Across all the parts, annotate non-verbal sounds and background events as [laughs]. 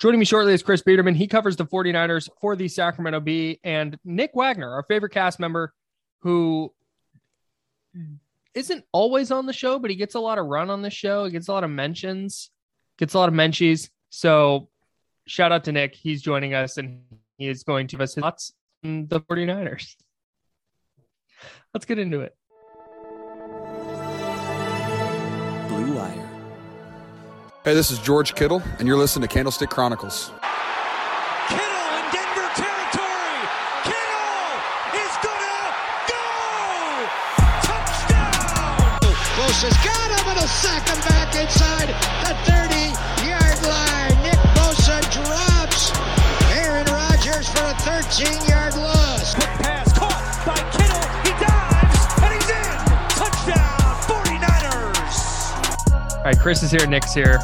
Joining me shortly is Chris Biderman. He covers the 49ers for the Sacramento Bee, and Nick Wagoner, our favorite cast member, who isn't always on the show, but he gets a lot of run on the show. He gets a lot of mentions, gets a lot of menchies. So shout out to Nick. He's joining us and he is going to give us his thoughts on the 49ers. Let's get into it. Hey, this is George Kittle, and you're listening to Candlestick Chronicles. Kittle in Denver territory. Kittle is gonna go. Touchdown. Bosa has got him and a sack him back inside the 30-yard line. Nick Bosa drops Aaron Rodgers for a 13. 13- All right, Chris is here. Nick's here.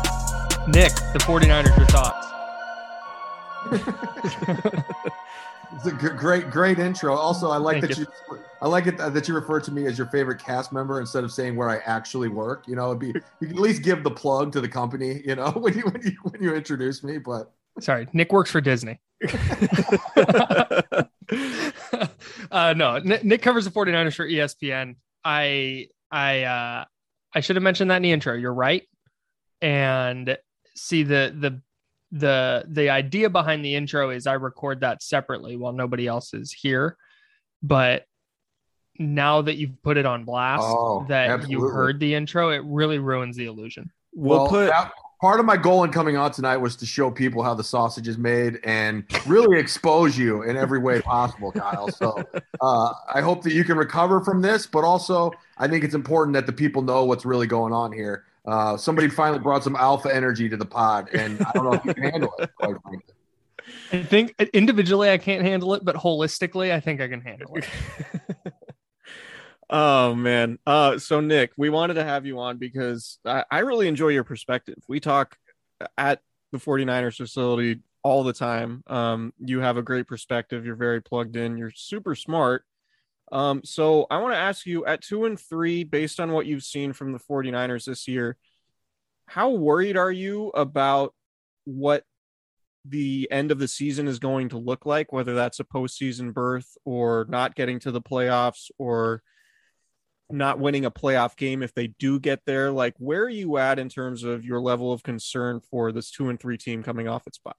Nick, the 49ers, your thoughts. [laughs] It's a great, great intro. Also, I like Thank that you. I like it that you refer to me as your favorite cast member instead of saying where I actually work. You know, it'd be you can at least give the plug to the company. You know, [laughs] when you when you when you introduce me. But Sorry, Nick works for Disney. [laughs] uh, no, Nick, covers the 49ers for ESPN. I I uh, I should have mentioned that in the intro. You're right. And see the the the the idea behind the intro is I record that separately while nobody else is here. But now that you've put it on blast Oh, that you heard the intro, it really ruins the illusion. We'll well, put that- part of my goal in coming on tonight was to show people how the sausage is made and really expose you in every way possible, Kyle. So uh, I hope that you can recover from this, but also I think it's important that the people know what's really going on here. Uh, somebody finally brought some alpha energy to the pod, and I don't know if you can handle it. Quite frankly. I think individually I can't handle it, but holistically I think I can handle it. [laughs] Oh man. Uh so Nick, we wanted to have you on because I, I really enjoy your perspective. We talk at the 49ers facility all the time. Um you have a great perspective. You're very plugged in. You're super smart. Um so I want to ask you at 2 and 3 based on what you've seen from the 49ers this year, how worried are you about what the end of the season is going to look like, whether that's a postseason berth or not getting to the playoffs or not winning a playoff game if they do get there. Like, where are you at in terms of your level of concern for this two and three team coming off its bye?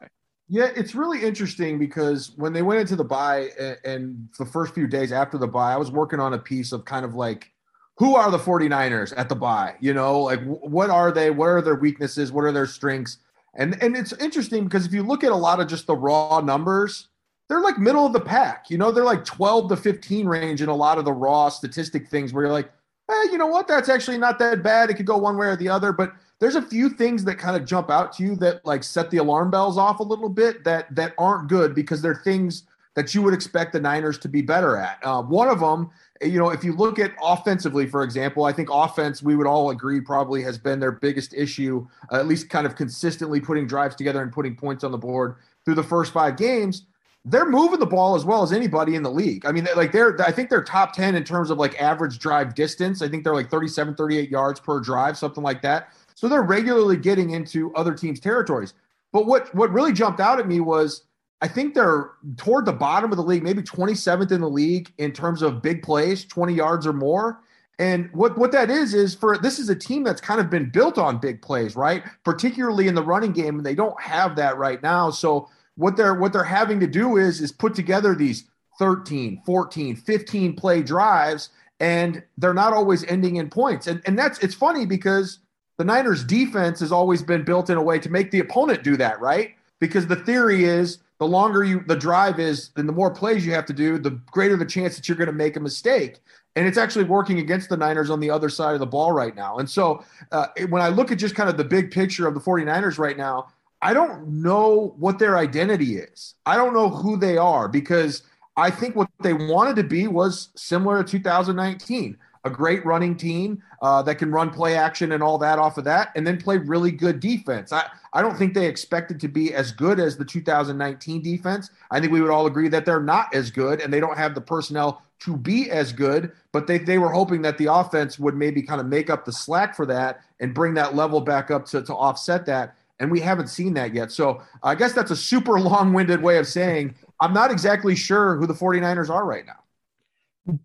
Yeah, it's really interesting because when they went into the bye and, and the first few days after the bye, I was working on a piece of kind of like who are the 49ers at the bye? You know, like what are they? What are their weaknesses? What are their strengths? And and it's interesting because if you look at a lot of just the raw numbers, they're like middle of the pack. You know, they're like 12 to 15 range in a lot of the raw statistic things where you're like, eh, you know what? That's actually not that bad. It could go one way or the other, but there's a few things that kind of jump out to you that like set the alarm bells off a little bit that that aren't good because they're things that you would expect the Niners to be better at. Uh, one of them, you know, if you look at offensively, for example, I think offense, we would all agree, probably has been their biggest issue, uh, at least kind of consistently putting drives together and putting points on the board through the first five games. They're moving the ball as well as anybody in the league. I mean, like they're, I think they're top 10 in terms of like average drive distance. I think they're like 37, 38 yards per drive, something like that. So they're regularly getting into other teams' territories. But what what really jumped out at me was I think they're toward the bottom of the league, maybe 27th in the league in terms of big plays, 20 yards or more. And what, what that is is for this is a team that's kind of been built on big plays, right? Particularly in the running game, and they don't have that right now. So what they're what they're having to do is is put together these 13, 14, 15 play drives, and they're not always ending in points. And and that's it's funny because the Niners defense has always been built in a way to make the opponent do that, right? Because the theory is the longer you the drive is, and the more plays you have to do, the greater the chance that you're going to make a mistake. And it's actually working against the Niners on the other side of the ball right now. And so uh, when I look at just kind of the big picture of the 49ers right now, I don't know what their identity is. I don't know who they are because I think what they wanted to be was similar to 2019 a great running team uh, that can run play action and all that off of that, and then play really good defense. I, I don't think they expected to be as good as the 2019 defense. I think we would all agree that they're not as good and they don't have the personnel to be as good, but they, they were hoping that the offense would maybe kind of make up the slack for that and bring that level back up to, to offset that. And we haven't seen that yet. So I guess that's a super [laughs] long winded way of saying I'm not exactly sure who the 49ers are right now.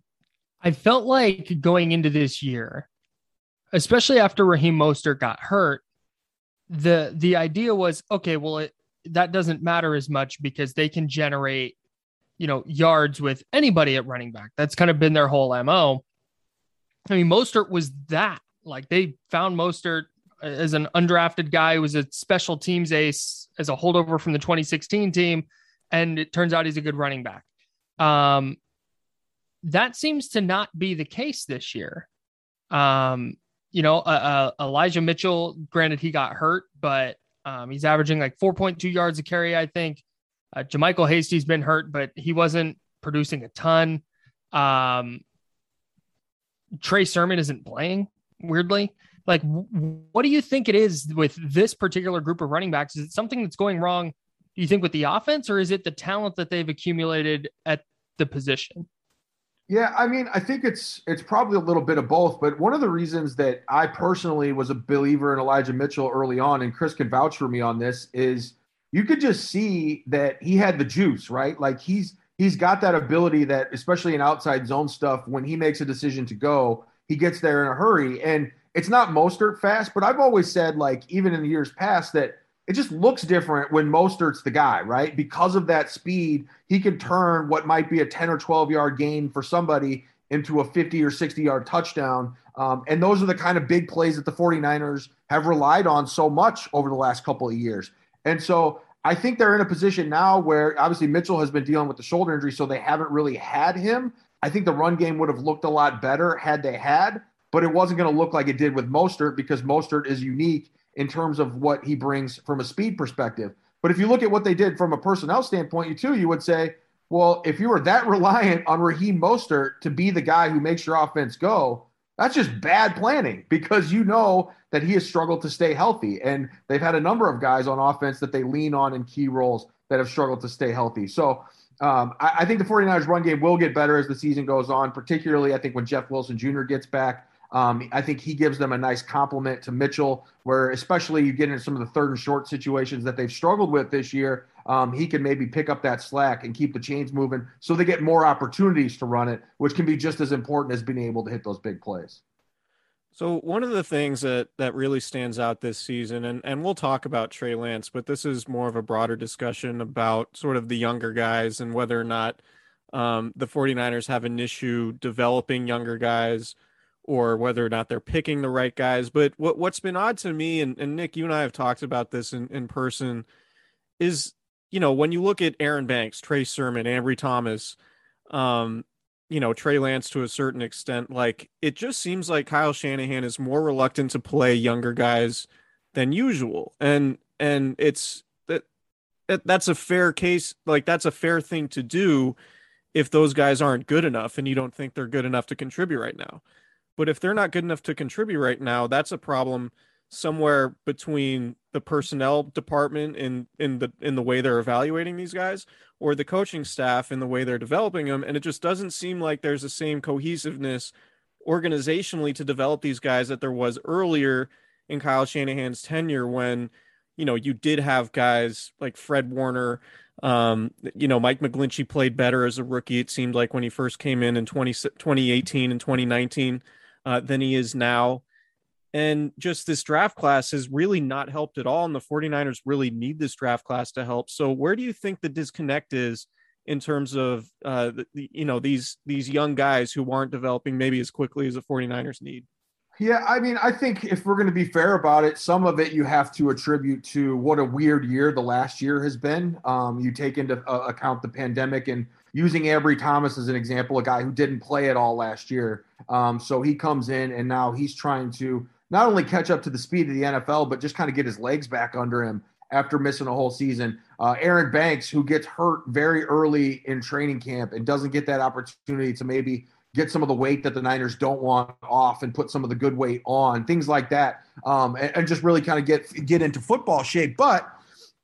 I felt like going into this year, especially after Raheem Mostert got hurt, the the idea was okay. Well, it, that doesn't matter as much because they can generate, you know, yards with anybody at running back. That's kind of been their whole mo. I mean, Mostert was that. Like they found Mostert as an undrafted guy who was a special teams ace as a holdover from the 2016 team, and it turns out he's a good running back. Um, that seems to not be the case this year. Um, you know, uh, uh, Elijah Mitchell, granted he got hurt, but um, he's averaging like 4.2 yards a carry, I think. Uh, JaMycal Hasty's been hurt, but he wasn't producing a ton. Um, Trey Sermon isn't playing weirdly. Like, what do you think it is with this particular group of running backs? Is it something that's going wrong? Do you think with the offense, or is it the talent that they've accumulated at the position? Yeah, I mean, I think it's it's probably a little bit of both, but one of the reasons that I personally was a believer in Elijah Mitchell early on, and Chris can vouch for me on this, is you could just see that he had the juice, right? Like he's he's got that ability that, especially in outside zone stuff, when he makes a decision to go, he gets there in a hurry. And it's not Mostert fast, but I've always said, like, even in the years past, that it just looks different when Mostert's the guy, right? Because of that speed, he can turn what might be a 10 or 12 yard gain for somebody into a 50 or 60 yard touchdown. Um, and those are the kind of big plays that the 49ers have relied on so much over the last couple of years. And so I think they're in a position now where obviously Mitchell has been dealing with the shoulder injury, so they haven't really had him. I think the run game would have looked a lot better had they had, but it wasn't going to look like it did with Mostert because Mostert is unique in terms of what he brings from a speed perspective. But if you look at what they did from a personnel standpoint, you too, you would say, well, if you were that [laughs] reliant on Raheem Mostert to be the guy who makes your offense go, that's just bad planning because you know that he has struggled to stay healthy. And they've had a number of guys on offense that they lean on in key roles that have struggled to stay healthy. So um, I, I think the 49ers run game will get better as the season goes on, particularly I think when Jeff Wilson Jr. gets back. Um, I think he gives them a nice compliment to Mitchell, where especially you get into some of the third and short situations that they've struggled with this year. Um, he can maybe pick up that slack and keep the chains moving so they get more opportunities to run it, which can be just as important as being able to hit those big plays. So one of the things that that really stands out this season, and and we'll talk about Trey Lance, but this is more of a broader discussion about sort of the younger guys and whether or not um, the 49ers have an issue developing younger guys or whether or not they're picking the right guys. But what what's been odd to me, and, and Nick, you and I have talked about this in, in person, is you know, when you look at Aaron Banks, Trey Sermon, Ambry Thomas, um, you know, Trey Lance to a certain extent, like it just seems like Kyle Shanahan is more reluctant to play younger guys than usual. And and it's that that's a fair case, like that's a fair thing to do if those guys aren't good enough and you don't think they're good enough to contribute right now. But if they're not good enough to contribute right now, that's a problem somewhere between the personnel department in in the in the way they're evaluating these guys or the coaching staff in the way they're developing them and it just doesn't seem like there's the same cohesiveness organizationally to develop these guys that there was earlier in Kyle Shanahan's tenure when, you know, you did have guys like Fred Warner. Um, you know, Mike McGlinchey played better as a rookie, it seemed like when he first came in in 20, 2018 and 2019 uh, than he is now. And just this draft class has really not helped at all. And the 49ers really need this draft class to help. So, where do you think the disconnect is in terms of, uh, the, you know, these these young guys who aren't developing maybe as quickly as the 49ers need? Yeah, I mean, I think if we're going to be fair about it, some of it you have to attribute to what a weird year the last year has been. Um, you take into uh, account the pandemic and using Ambry Thomas as an example, a guy who didn't play at all last year. Um, so he comes in and now he's trying to not only catch up to the speed of the NFL, but just kind of get his legs back under him after missing a whole season. Uh, Aaron Banks, who gets hurt very early in training camp and doesn't get that opportunity to maybe get some of the weight that the Niners don't want off and put some of the good weight on, things like that, um, and, and, just really kind of get get into football shape. But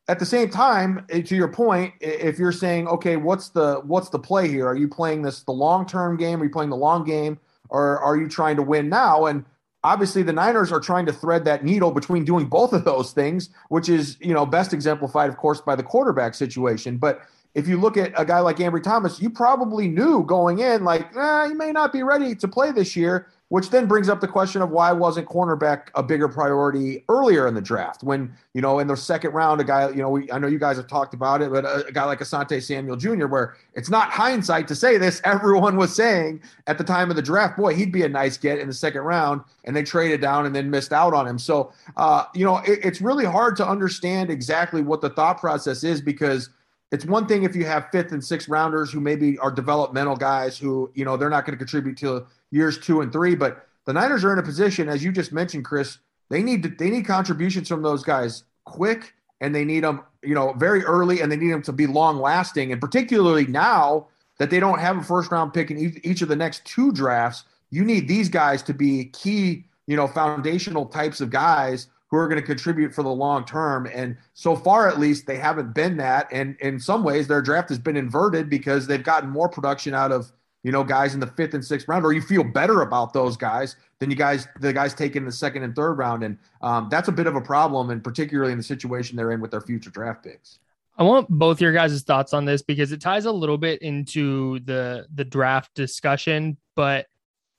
at the same time, eh, to your point, if you're saying, okay, what's the what's the play here? Are you playing this the long term game? Are you playing the long game, or are you trying to win now? And obviously the Niners are trying to thread that needle between doing both of those things, which is, you know, best exemplified, of course, by the quarterback situation. But if you look at a guy like Ambry Thomas, you probably knew going in, like, eh, he may not be ready to play this year which then brings up the question of why wasn't cornerback a bigger priority earlier in the draft? When you know in the second round a guy you know we, i know you guys have talked about it but a, a, guy like asante samuel jr where it's not hindsight to say this [laughs] everyone was saying at the time of the draft boy he'd be a nice get in the second round and they traded down and then missed out on him. So uh, you know it, it's really hard to understand exactly what the thought process is because it's one thing if you have fifth and sixth rounders who maybe are developmental guys who you know they're not going to contribute to years two and three. But the Niners are in a position, as you just mentioned, Chris. They need to, they need contributions from those guys quick, and they need them, you know, very early, and they need them to be long lasting. And particularly now that they don't have a first round pick in each of the next two drafts, you need these guys to be key, you know, foundational types of guys who are going to contribute for the long term. And so far, at least, they haven't been that. And in some ways, their draft has been inverted because they've gotten more production out of you know, guys in the fifth and sixth round, or you feel better about those guys than you guys, the guys taken in the second and third round. And um, that's a bit of a problem, and particularly in the situation they're in with their future draft picks. I want both your guys' thoughts on this because it ties a little bit into the the draft discussion, but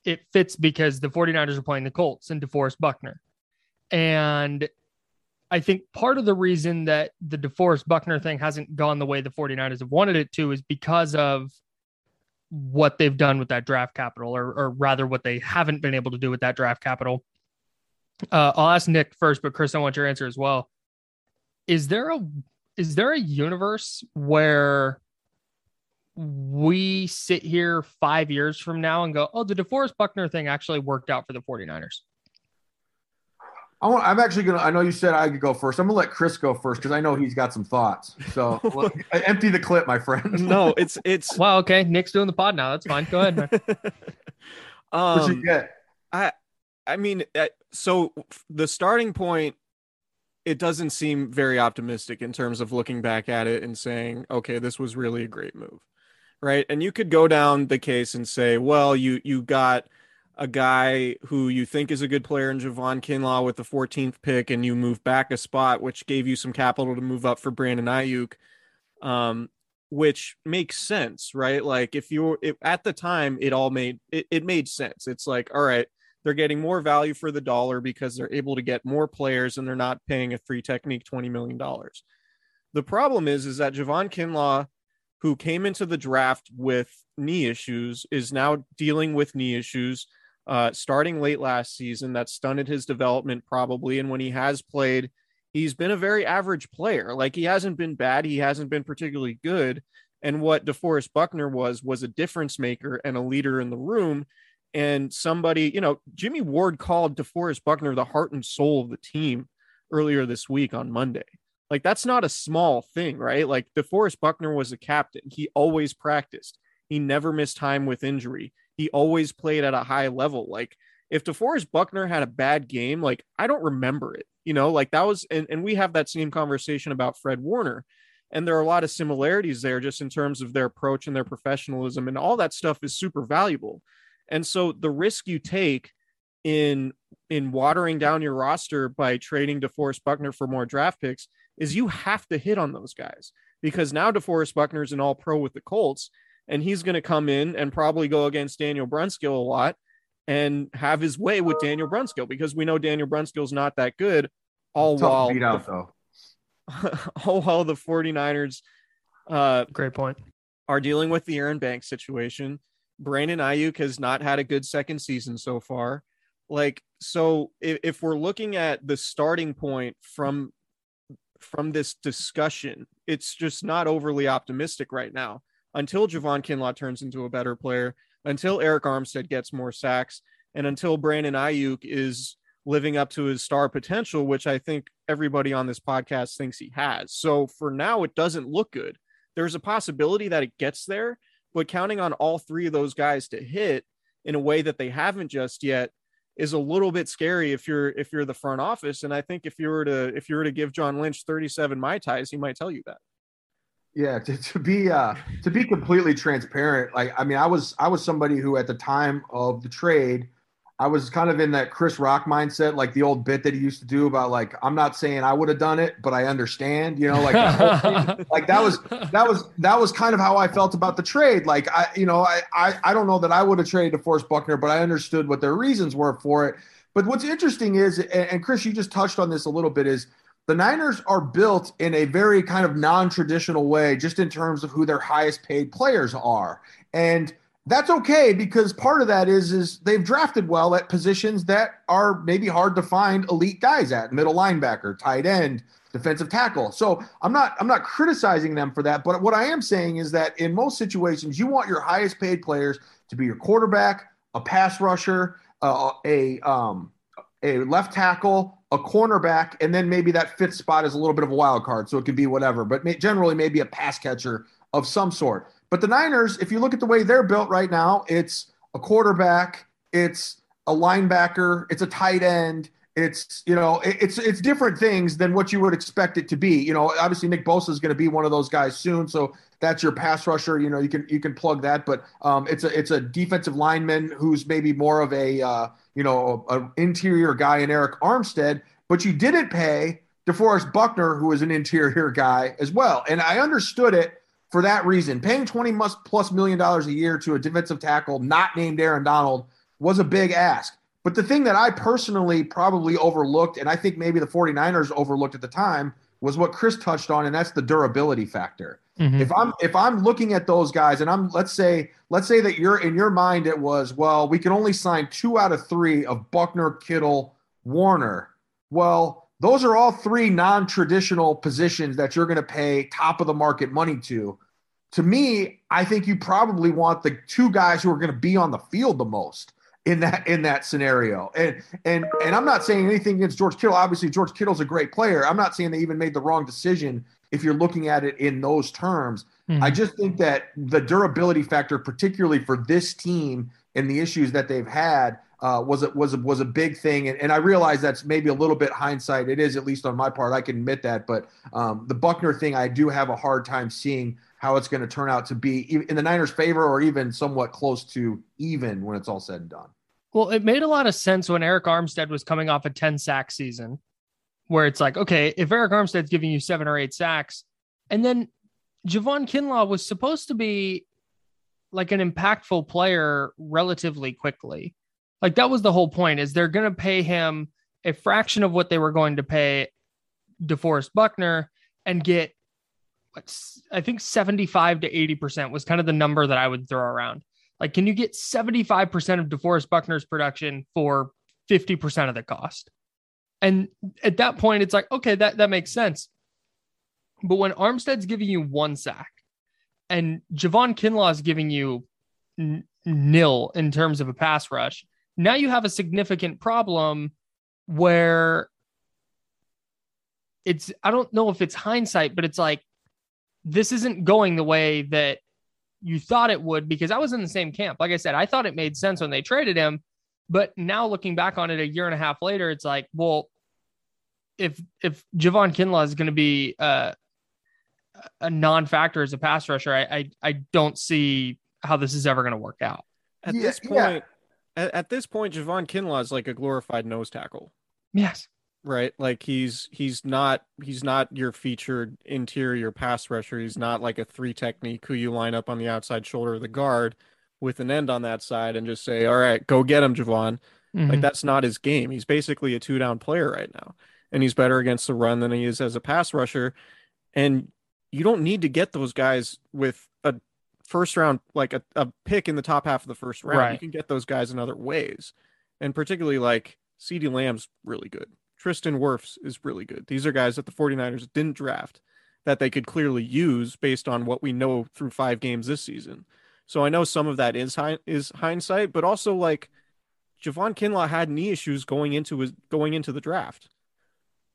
it fits because the 49ers are playing the Colts and DeForest Buckner. And I think part of the reason that the DeForest Buckner thing hasn't gone the way the 49ers have wanted it to is because of what they've done with that draft capital, or, or rather, what they haven't been able to do with that draft capital. Uh, I'll ask Nick first, but Chris, I want your answer as well. Is there a is there a universe where we sit here five years from now and go, oh, the DeForest Buckner thing actually worked out for the 49ers? I want, I'm actually gonna. I know you said I could go first. I'm gonna let Chris go first because I know he's got some thoughts. So well, [laughs] empty the clip, my friend. no, it's it's. Well, okay. Nick's doing the pod now. That's fine. Go ahead. [laughs] um, what you get? I I mean, uh, so the starting point, it doesn't seem very optimistic in terms of looking back at it and saying, okay, this was really a great move, right? And you could go down the case and say, well, you you got a guy who you think is a good player in Javon Kinlaw with the 14th pick, and you move back a spot, which gave you some capital to move up for Brandon Aiyuk, um, which makes sense, right? Like if you are at the time, it all made it, it made sense. It's like, all right, they're getting more value for the dollar because they're able to get more players and they're not paying a three technique $20 million. The problem is, is that Javon Kinlaw, who came into the draft with knee issues, is now dealing with knee issues uh, starting late last season. That stunted his development probably. And when he has played, he's been a very average player. Like he hasn't been bad, he hasn't been particularly good. And what DeForest Buckner was was a difference maker and a leader in the room. And somebody, you know, Jimmy Ward called DeForest Buckner the heart and soul of the team earlier this week on Monday. Like that's not a small thing, right? Like DeForest Buckner was a captain. He always practiced. He never missed time with injury he always played at a high level. Like if DeForest Buckner had a bad game, like I don't remember it, you know, like that was, and, and we have that same conversation about Fred Warner. And there are a lot of similarities there just in terms of their approach and their professionalism, and all that stuff is super valuable. And so the risk you take in in watering down your roster by trading DeForest Buckner for more draft picks is you have to hit on those guys because now DeForest Buckner is an all pro with the Colts and he's going to come in and probably go against Daniel Brunskill a lot and have his way with Daniel Brunskill because we know Daniel Brunskill's not that good all Tough while beat out though. [laughs] all while the 49ers uh, Great point. are dealing with the Aaron Banks situation. Brandon Aiyuk has not had a good second season so far. Like, so if, if we're looking at the starting point from from this discussion, it's just not overly optimistic right now. Until Javon Kinlaw turns into a better player, until Arik Armstead gets more sacks, and until Brandon Aiyuk is living up to his star potential, which I think everybody on this podcast thinks he has. So for now, it doesn't look good. There's a possibility that it gets there, but counting on all three of those guys to hit in a way that they haven't just yet is a little bit scary if you're if you're the front office. And I think if you were to if you were to give John Lynch 37 mai ties he might tell you that. Yeah, to, to be uh to be completely transparent, like I mean, I was I was somebody who at the time of the trade, I was kind of in that Chris Rock mindset, like the old bit that he used to do about like I'm not saying I would have done it, but I understand, you know, like that thing. [laughs] like that was that was that was kind of how I felt about the trade. Like I, you know, I I, I don't know that I would have traded DeForest Buckner, but I understood what their reasons were for it. But what's interesting is, and Chris, you just touched on this a little bit, is the Niners are built in a very kind of non-traditional way, just in terms of who their highest paid players are. And that's okay because part of that is is they've drafted well at positions that are maybe hard to find elite guys at middle linebacker tight end defensive tackle so i'm not i'm not criticizing them for that but what i am saying is that in most situations you want your highest paid players to be your quarterback a pass rusher uh, a um a left tackle a cornerback and then maybe that fifth spot is a little bit of a wild card so it could be whatever but may, generally maybe a pass catcher of some sort but the Niners, if you look at the way they're built right now, it's a quarterback, it's a linebacker, it's a tight end, it's you know, it's it's different things than what you would expect it to be. You know, obviously Nick Bosa is going to be one of those guys soon, so that's your pass rusher. You know, you can you can plug that, but um, it's a it's a defensive lineman who's maybe more of a uh, you know an interior guy in Arik Armstead, but you didn't pay DeForest Buckner, who is an interior guy as well, and I understood it for that reason. Paying 20 plus million dollars a year to a defensive tackle not named Aaron Donald was a big ask. But the thing that I personally probably overlooked, and I think maybe the 49ers overlooked at the time, was what Chris touched on, and that's the durability factor. Mm-hmm. If I'm if I'm looking at those guys, and I'm let's say let's say that you're in your mind it was well we can only sign two out of three of Buckner, Kittle, Warner. Well, those are all three non-traditional positions that you're going to pay top of the market money to. To me, I think you probably want the two guys who are going to be on the field the most in that in that scenario. And and and I'm not saying anything against George Kittle. Obviously, George Kittle's a great player. I'm not saying they even made the wrong decision if you're looking at it in those terms. Mm-hmm. I just think that the durability factor, particularly for this team and the issues that they've had, uh, was a, was a, was a big thing, and, and I realize that's maybe a little bit hindsight. It is at least on my part. I can admit that, but um, the Buckner thing, I do have a hard time seeing how it's going to turn out to be in the Niners' favor, or even somewhat close to even when it's all said and done. Well, it made a lot of sense when Arik Armstead was coming off a 10 sack season, where it's like, okay, if Arik Armstead's giving you seven or eight sacks, and then Javon Kinlaw was supposed to be like an impactful player relatively quickly. Like that was the whole point is they're going to pay him a fraction of what they were going to pay DeForest Buckner and get I think 75 to 80% was kind of the number that I would throw around. Like, can you get 75% of DeForest Buckner's production for 50% of the cost? And at that point, it's like, okay, that, that makes sense. But when Armstead's giving you one sack and Javon Kinlaw is giving you n- nil in terms of a pass rush, now you have a significant problem where it's I don't know if it's hindsight, but it's like this isn't going the way that you thought it would because I was in the same camp. Like I said, I thought it made sense when they traded him, but now looking back on it a year and a half later, it's like, well, if if Javon Kinlaw is going to be uh, a non-factor as a pass rusher, I, I I don't see how this is ever going to work out. At yeah, this point, at, at this point, Javon Kinlaw is like a glorified nose tackle, Yes. Right? Like he's he's not he's not your featured interior pass rusher. He's not like a three technique who you line up on the outside shoulder of the guard with an end on that side and just say, "All right, go get him, Javon." Like Mhm. that's not his game. He's basically a two down player right now. And he's better against the run than he is as a pass rusher. And you don't need to get those guys with a first round, like a, a pick in the top half of the first round. You can get those guys in other ways. And particularly like CeeDee Lamb's really good. Tristan Wirfs is really good. These are guys that the 49ers didn't draft that they could clearly use based on what we know through five games this season. So I know some of that is hi- is hindsight, but also like Javon Kinlaw had knee issues going into his going into the draft.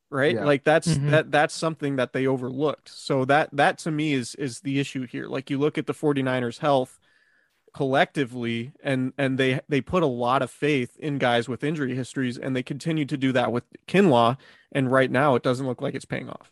Right? Yeah. Like that's Mhm. that that's something that they overlooked. So that that to me is is the issue here. Like you look at the 49ers health collectively and and they they put a lot of faith in guys with injury histories and they continue to do that with Kinlaw and right now it doesn't look like it's paying off.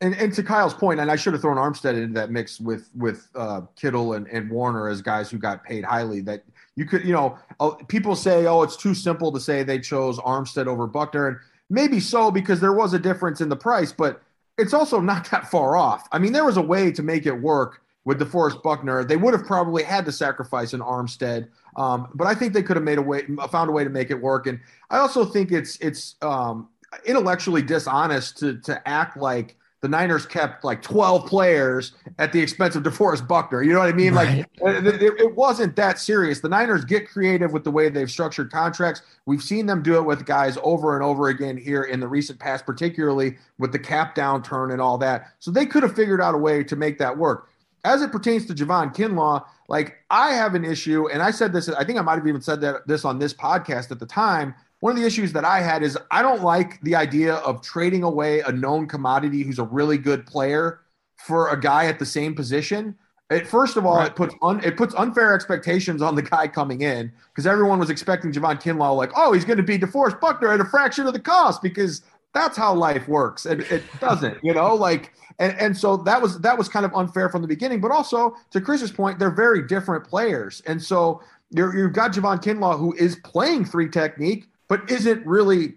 And, and to Kyle's point, and I should have thrown Armstead into that mix with with uh, Kittle and, and Warner as guys who got paid highly. That you could, you know, uh, people say, oh, it's too simple to say they chose Armstead over Buckner, and maybe so because there was a difference in the price, but it's also not that far off. I mean, there was a way to make it work with DeForest Buckner. They would have probably had to sacrifice an Armstead, um, but I think they could have made a way, found a way to make it work. And I also think it's it's um, intellectually dishonest to to act like the Niners kept like 12 players at the expense of DeForest Buckner. You know what I mean? Right. [laughs] Like it, it- it wasn't that serious. The Niners get creative with the way they've structured contracts. We've seen them do it with guys over and over again here in the recent past, particularly with the cap downturn and all that. So they could have figured out a way to make that work. As it pertains to Javon Kinlaw, like I have an issue, and I said this, I think I might have even said that this on this podcast at the time. One of the issues that I had is I don't like the idea of trading away a known commodity who's a really good player for a guy at the same position. It, first of all, Right. it puts un, it puts unfair expectations on the guy coming in because everyone was expecting Javon Kinlaw like, oh, he's going to be DeForest Buckner at a fraction of the cost because that's how life works, and it doesn't, you know, like. And, and so that was that was kind of unfair from the beginning, but also to Chris's point, they're very different players, and so you're, you've got Javon Kinlaw who is playing three technique, but isn't really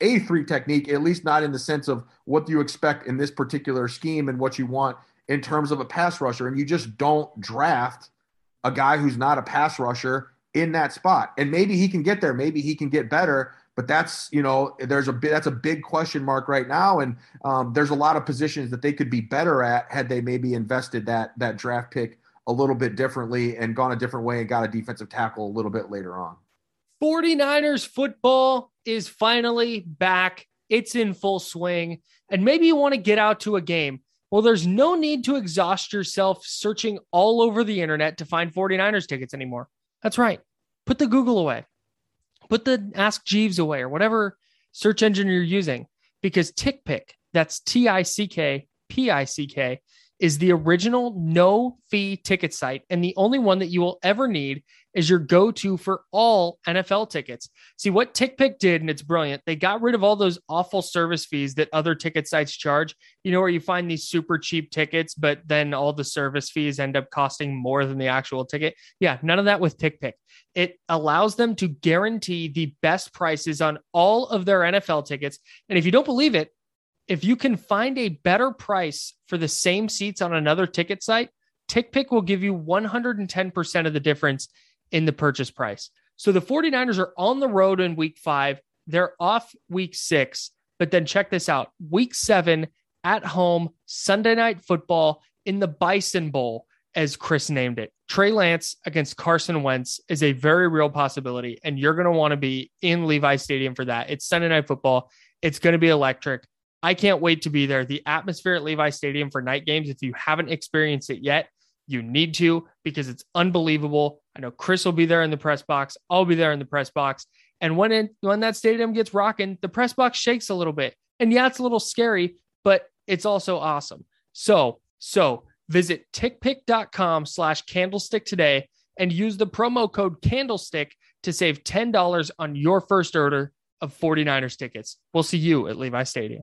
a three technique, at least not in the sense of what you expect in this particular scheme and what you want in terms of a pass rusher. And you just don't draft a guy who's not a pass rusher in that spot. And maybe he can get there, maybe he can get better. But that's you know there's a that's a big question mark right now, and um, there's a lot of positions that they could be better at had they maybe invested that that draft pick a little bit differently and gone a different way and got a defensive tackle a little bit later on. 49ers football is finally back. It's in full swing. And maybe you want to get out to a game. Well, there's no need to exhaust yourself searching all over the internet to find 49ers tickets anymore. That's right. Put the Google away, put the Ask Jeeves away, or whatever search engine you're using, because TickPick, that's T I C K P I C K, is the original no fee ticket site and the only one that you will ever need is your go-to for all NFL tickets. See what TickPick did, and it's brilliant. They got rid of all those awful service fees that other ticket sites charge. You know, where you find these super cheap tickets, but then all the service fees end up costing more than the actual ticket. Yeah, none of that with TickPick. It allows them to guarantee the best prices on all of their NFL tickets. And if you don't believe it, if you can find a better price for the same seats on another ticket site, TickPick will give you 110% of the difference in the purchase price. So the 49ers are on the road in week five. They're off week six, but then check this out week seven at home, Sunday night football in the Bison Bowl, as Chris named it. Trey Lance against Carson Wentz is a very real possibility, and you're going to want to be in Levi Stadium for that. It's Sunday night football, it's going to be electric. I can't wait to be there. The atmosphere at Levi Stadium for night games, if you haven't experienced it yet, you need to because it's unbelievable. I know Chris will be there in the press box. I'll be there in the press box. And when it when that stadium gets rocking, the press box shakes a little bit. And yeah, it's a little scary, but it's also awesome. So, so visit tickpick.com slash candlestick today and use the promo code candlestick to save $10 on your first order of 49ers tickets. We'll see you at Levi Stadium.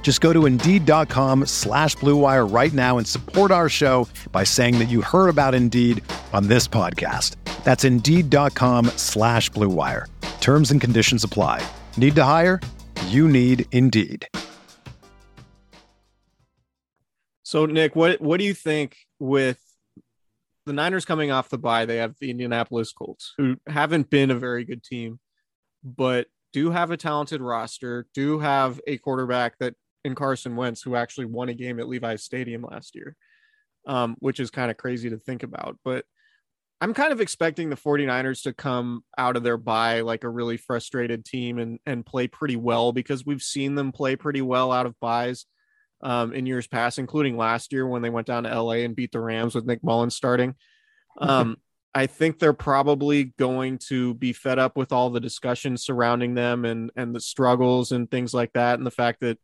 Just go to Indeed.com slash BlueWire right now and support our show by saying that you heard about Indeed on this podcast. That's Indeed.com slash BlueWire. Terms and conditions apply. Need to hire? You need Indeed. So Nick, what what do you think with the Niners coming off the bye? They have the Indianapolis Colts, who haven't been a very good team, but do have a talented roster, do have a quarterback that in Carson Wentz, who actually won a game at Levi's Stadium last year, um, which is kind of crazy to think about. But I'm kind of expecting the 49ers to come out of their bye like a really frustrated team and, and play pretty well because we've seen them play pretty well out of byes um, in years past, including last year when they went down to LA and beat the Rams with Nick Mullens starting. [laughs] Um, I think they're probably going to be fed up with all the discussions surrounding them and and the struggles and things like that, and the fact that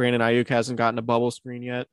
Brandon Aiyuk hasn't gotten a bubble screen yet.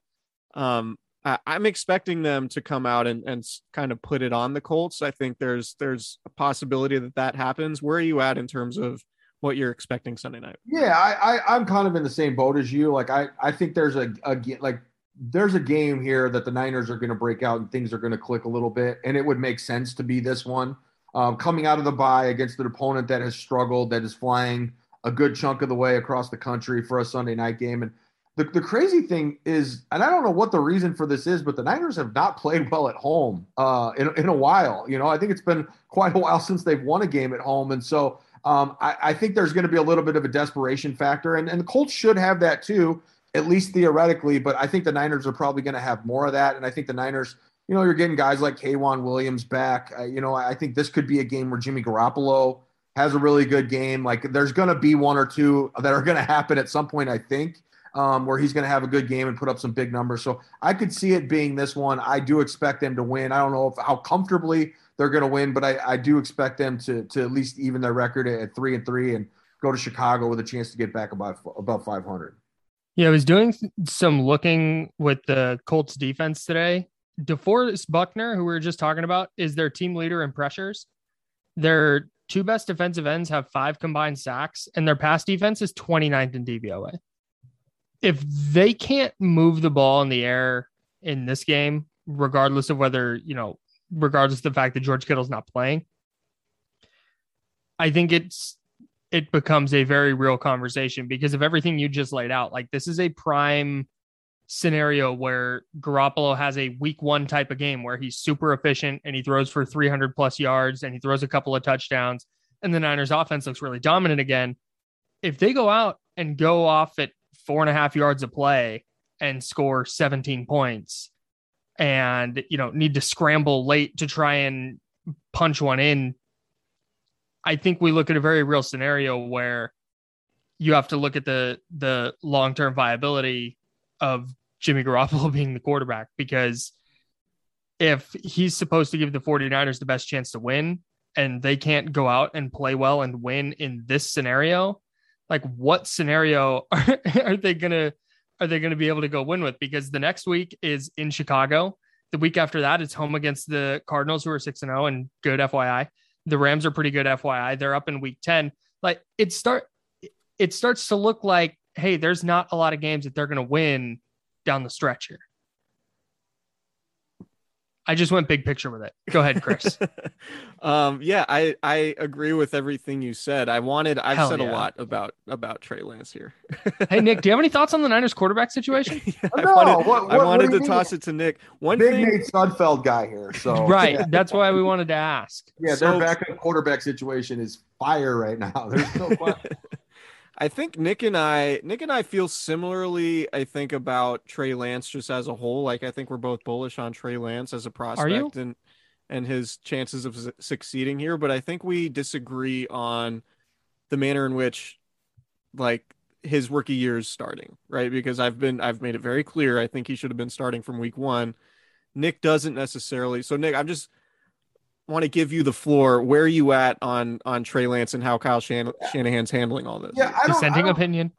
Um, I, am expecting them to come out and, and kind of put it on the Colts. I think there's there's a possibility that that happens. Where are you at in terms of what you're expecting Sunday night? Yeah, I, I am kind of in the same boat as you. Like I I think there's a, a like there's a game here that the Niners are going to break out and things are going to click a little bit, and it would make sense to be this one. Um, coming out of the bye against an opponent that has struggled, that is flying a good chunk of the way across the country for a Sunday night game. And the, the crazy thing is, and I don't know what the reason for this is, but the Niners have not played well at home uh, in, in a while. You know, I think it's been quite a while [laughs] since they've won a game at home. And so um, I, I, think there's going to be a little bit of a desperation factor. And, and the Colts should have that too, at least theoretically. But I think the Niners are probably going to have more of that. And I think the Niners, you know, you're getting guys like K'Waun Williams back. Uh, you know, I think this could be a game where Jimmy Garoppolo has a really good game. Like there's going to be one or two that are going to happen at some point, I think, um, where he's going to have a good game and put up some big numbers. So I could see it being this one. I do expect them to win. I don't know if, how comfortably they're going to win, but I, I do expect them to to at least even their record at three and three and go to Chicago with a chance to get back about about 500. Yeah, I was doing some looking with the Colts defense today. DeForest Buckner, who we were just talking about, is their team leader in pressures. Their two best defensive ends have five combined sacks, and their pass defense is 29th in DVOA. If they can't move the ball in the air in this game, regardless of whether, you know, regardless of the fact that George Kittle's not playing, I think it's it becomes a very real conversation because of everything you just laid out. Like this is a prime scenario where Garoppolo has a week one type of game where he's super efficient and he throws for 300 plus yards and he throws a couple of touchdowns and the Niners offense looks really dominant again. If they go out and go off at four and a half yards of play and score 17 points and, you know, need to scramble late to try and punch one in, I think we look at a very real scenario where you have to look at the the long-term viability of Jimmy Garoppolo [laughs] being the quarterback because if he's supposed to give the 49ers the best chance to win and they can't go out and play well and win in this scenario, like what scenario [laughs] are, are they going to are they going to be able to go win with because the next week is in Chicago. The week after that it's home against the Cardinals who are 6 and 0 and good FYI. The Rams are pretty good FYI. They're up in week 10. Like it start it starts to look like hey, there's not a lot of games that they're going to win down the stretch here. I just went big picture with it. Go ahead, Chris. [laughs] um, yeah, I I agree with everything you said. I wanted I've Hell said yeah. a lot about about Trey Lance here. [laughs] hey, Nick, do you have any thoughts on the Niners quarterback situation? [laughs] I No, wanted, what- I what- what wanted do to mean? toss it to Nick. One Big thing, Nate Sudfeld guy here. So right. That's why we wanted to ask. Yeah, So- their backup quarterback situation is fire right now. There's no question. I think Nick and I, Nick and I feel similarly. I think about Trey Lance just as a whole. Like I think we're both bullish on Trey Lance as a prospect and and his chances of su- succeeding here. But I think we disagree on the manner in which, like his rookie years starting, right? Because I've been I've made it very clear. I think he should have been starting from week one. Nick doesn't necessarily. So Nick, I'm just want to give you the floor. Where are you at on on Trey Lance and how Kyle Shan- Shanahan's handling all this? Yeah, I don't, I Dissenting opinion.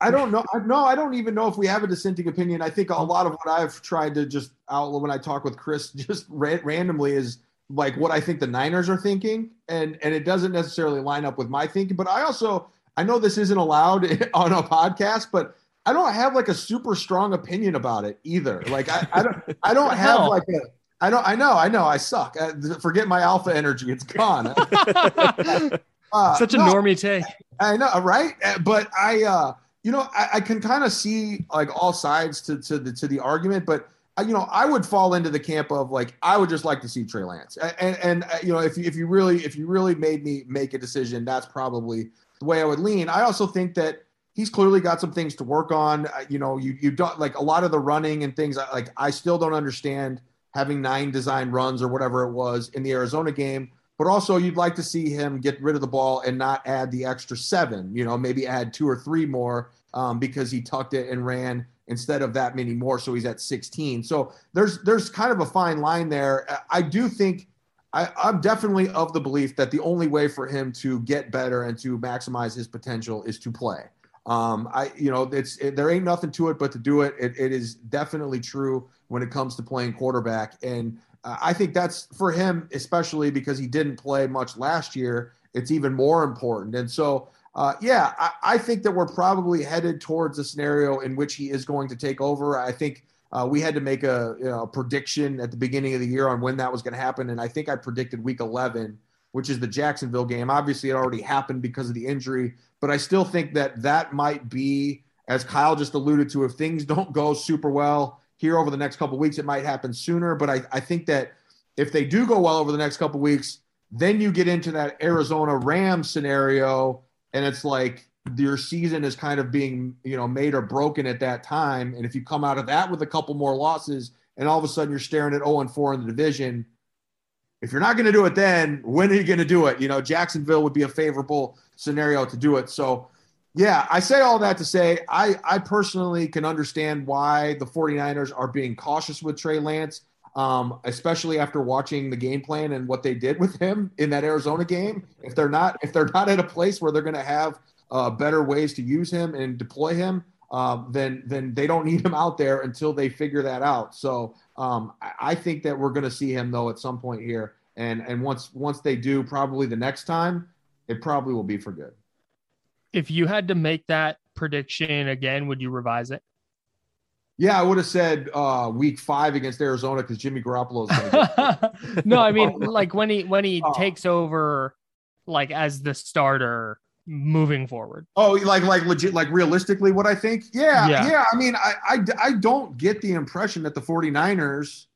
I don't know. I- No, I don't even know if we have a dissenting opinion. I think a lot of what I've tried to just outlaw when I talk with Chris, [laughs] just ra- randomly, is like what I think the Niners are thinking, and and it doesn't necessarily line up with my thinking. But I also I know this isn't allowed [laughs] on a podcast, but I don't have like a super strong opinion about it either. Like I, I don't I don't [laughs] have like a I don't I know I know I suck. Uh, forget my alpha energy. It's gone. [laughs] [laughs] Uh, Such a no, normie take. I know, right? Uh, But I, uh, you know, I, I can kind of see like all sides to to the to the argument, but uh, you know, I would fall into the camp of like I would just like to see Trey Lance, and and uh, you know, if you, if you really if you really made me make a decision, that's probably the way I would lean. I also think that he's clearly got some things to work on. You know, you you don't like a lot of the running and things. Like I still don't understand having nine design runs or whatever it was in the Arizona game but also you'd like to see him get rid of the ball and not add the extra seven. You know, maybe add two or three more um, because he tucked it and ran instead of that many more. So he's at 16. So there's there's kind of a fine line there. I do think I, I'm definitely of the belief that the only way for him to get better and to maximize his potential is to play. Um, I, you know, it's it, there ain't nothing to it but to do it. it. It is definitely true when it comes to playing quarterback, and uh, I think that's for him, especially because he didn't play much last year. It's even more important. And so, uh, yeah, I, I think that we're probably headed towards a scenario in which he is going to take over. I think uh, we had to make a, you know, a prediction at the beginning of the year on when that was going to happen. And I think I predicted week 11, which is the Jacksonville game. Obviously, it already happened because of the injury, but I still think that that might be, as Kyle just alluded to, if things don't go super well here over the next couple weeks, it might happen sooner. But I, I think that if they do go well over the next couple weeks, then you get into that Arizona Rams scenario, and it's like your season is kind of being you know made or broken at that time. And if you come out of that with a couple more losses, and all of a sudden you're staring at 0 and 4 in the division, if you're not going to do it then, when are you going to do it? You know, Jacksonville would be a favorable scenario to do it. So, yeah, I say all that to say I, I personally can understand why the 49ers are being cautious with Trey Lance, um, especially after watching the game plan and what they did with him in that Arizona game. If they're not if they're not at a place where they're going to have uh, better ways to use him and deploy him, um, then then they don't need him out there until they figure that out. So um, I, I think that we're going to see him though at some point here, and and once once they do, probably the next time, it probably will be for good. If you had to make that prediction again, would you revise it? Yeah, I would have said uh, week five against Arizona because Jimmy Garoppolo is going to get. [laughs] no, I mean [laughs] like when he when he Oh. takes over like as the starter moving forward. Oh, like like legit, like realistically, what I think? Yeah, Yeah. yeah. I mean, I, I I don't get the impression that the 49ers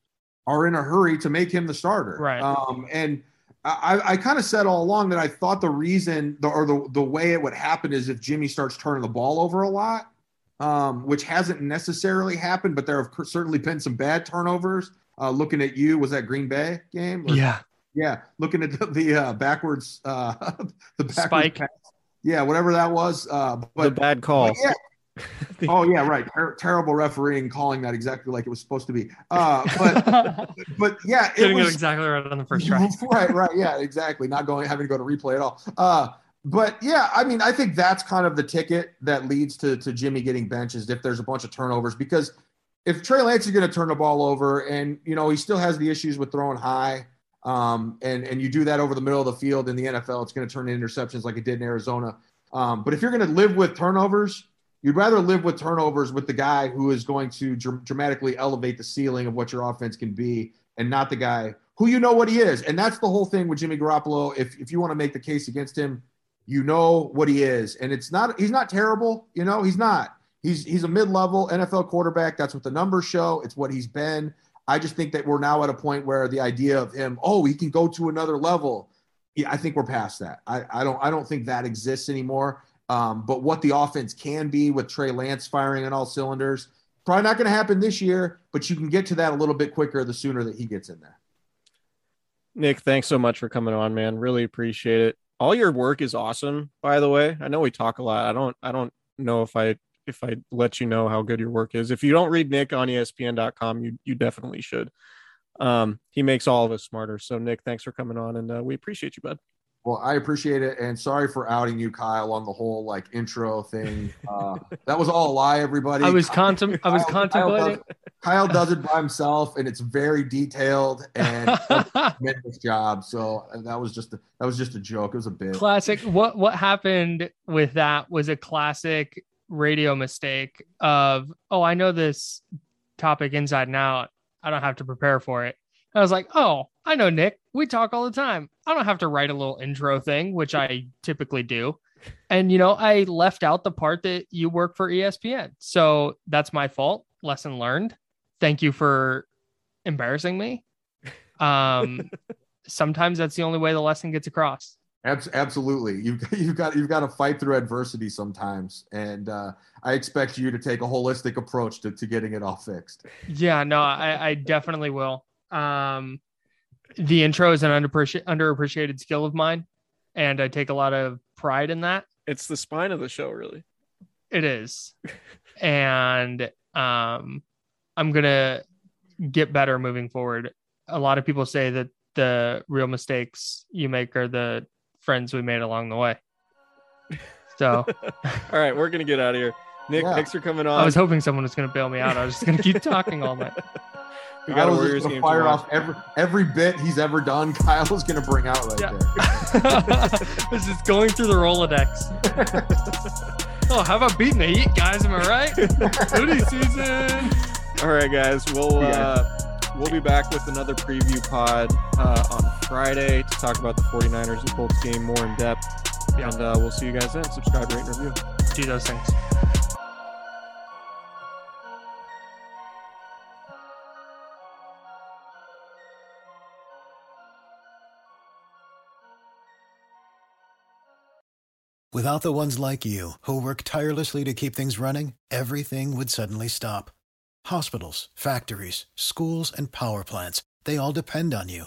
are in a hurry to make him the starter. Right. Um, and I, I kind of said all along that I thought the reason the, or the, the way it would happen is if Jimmy starts turning the ball over a lot, um, which hasn't necessarily happened, but there have certainly been some bad turnovers. Uh, looking at you, was that Green Bay game? Or- Yeah. yeah, looking at the, the uh, backwards, uh, [laughs] the backwards Spike. pass. Yeah, whatever that was. Uh, the but, bad call. but yeah. [laughs] oh yeah, right. Ter- terrible refereeing, calling that exactly like it was supposed to be. Uh, but [laughs] but yeah, it Getting it was exactly right on the first try. [laughs] right, right. Yeah, exactly. Not going having to go to replay at all. Uh, but yeah, I mean, I think that's kind of the ticket that leads to to Jimmy getting benched is if there's a bunch of turnovers because if Trey Lance is going to turn the ball over and you know he still has the issues with throwing high, um, and and you do that over the middle of the field in the NFL, it's going to turn into interceptions like it did in Arizona. Um, but if you're going to live with turnovers, you'd rather live with turnovers with the guy who is going to dr- dramatically elevate the ceiling of what your offense can be, and not the guy who you know what he is. And that's the whole thing with Jimmy Garoppolo. If if you want to make the case against him, you know what he is, and it's not he's not terrible. You know he's not. He's he's a mid-level NFL quarterback. That's what the numbers show. It's what he's been. I just think that we're now at a point where the idea of him, oh, he can go to another level. Yeah, I think we're past that. I, I don't I don't think that exists anymore. Um, but what the offense can be with Trey Lance firing on all cylinders, probably not going to happen this year, but you can get to that a little bit quicker the sooner that he gets in there. Nick, thanks so much for coming on, man. Really appreciate it. All your work is awesome, by the way. I know we talk a lot. I don't I don't know if I if I let you know how good your work is. If you don't read Nick on ESPN.com, you you definitely should. Um, he makes all of us smarter. So Nick, thanks for coming on, and uh, we appreciate you, bud. Well, I appreciate it, and sorry for outing you, Kyle, on the whole like intro thing. Uh, that was all a lie, everybody. I was contem- I was Kyle- Kyle contemplating. does, Kyle does it by himself, and it's very detailed and a [laughs] tremendous job. So uh, that was just a, that was just a joke. It was a bit. classic what what happened with that was a classic radio mistake of oh i know this topic inside and out. I don't have to prepare for it. And i was like oh i know nick. We talk all the time. I don't have to write a little intro thing which i typically do. And you know i left out the part that you work for espn so that's my fault. Lesson learned. Thank you for embarrassing me. Um [laughs] sometimes that's the only way the lesson gets across absolutely, you've [laughs] you've got you've got to fight through adversity sometimes, and uh, I expect you to take a holistic approach to, to getting it all fixed. Yeah, no, I, I definitely will. Um, the intro is an underappreciated underappreciated skill of mine, and I take a lot of pride in that. It's the spine of the show, really. It is, and um, I'm gonna get better moving forward. A lot of people say that the real mistakes you make are the friends we made along the way. So [laughs] All right, we're gonna get out of here. Nick, Yeah. thanks for coming on. I was hoping someone was going to bail me out. I was just going to keep talking all night. [laughs] we got a Kyle's Warriors just game gonna fire tomorrow. off every every bit he's ever done. [laughs] Kyle's gonna bring out right Yeah. there. this is going through the Rolodex. oh, how about beating the Heat, guys? Am I right? Hoodie season. All right, guys. We'll Yeah. uh, we'll be back with another preview pod uh, on Friday to talk about the 49ers and Colts game more in depth. Yeah. And uh, we'll see you guys then. Subscribe, rate, and review. Do those things. Without the ones like you, who work tirelessly to keep things running, everything would suddenly stop. Hospitals, factories, schools, and power plants, they all depend on you.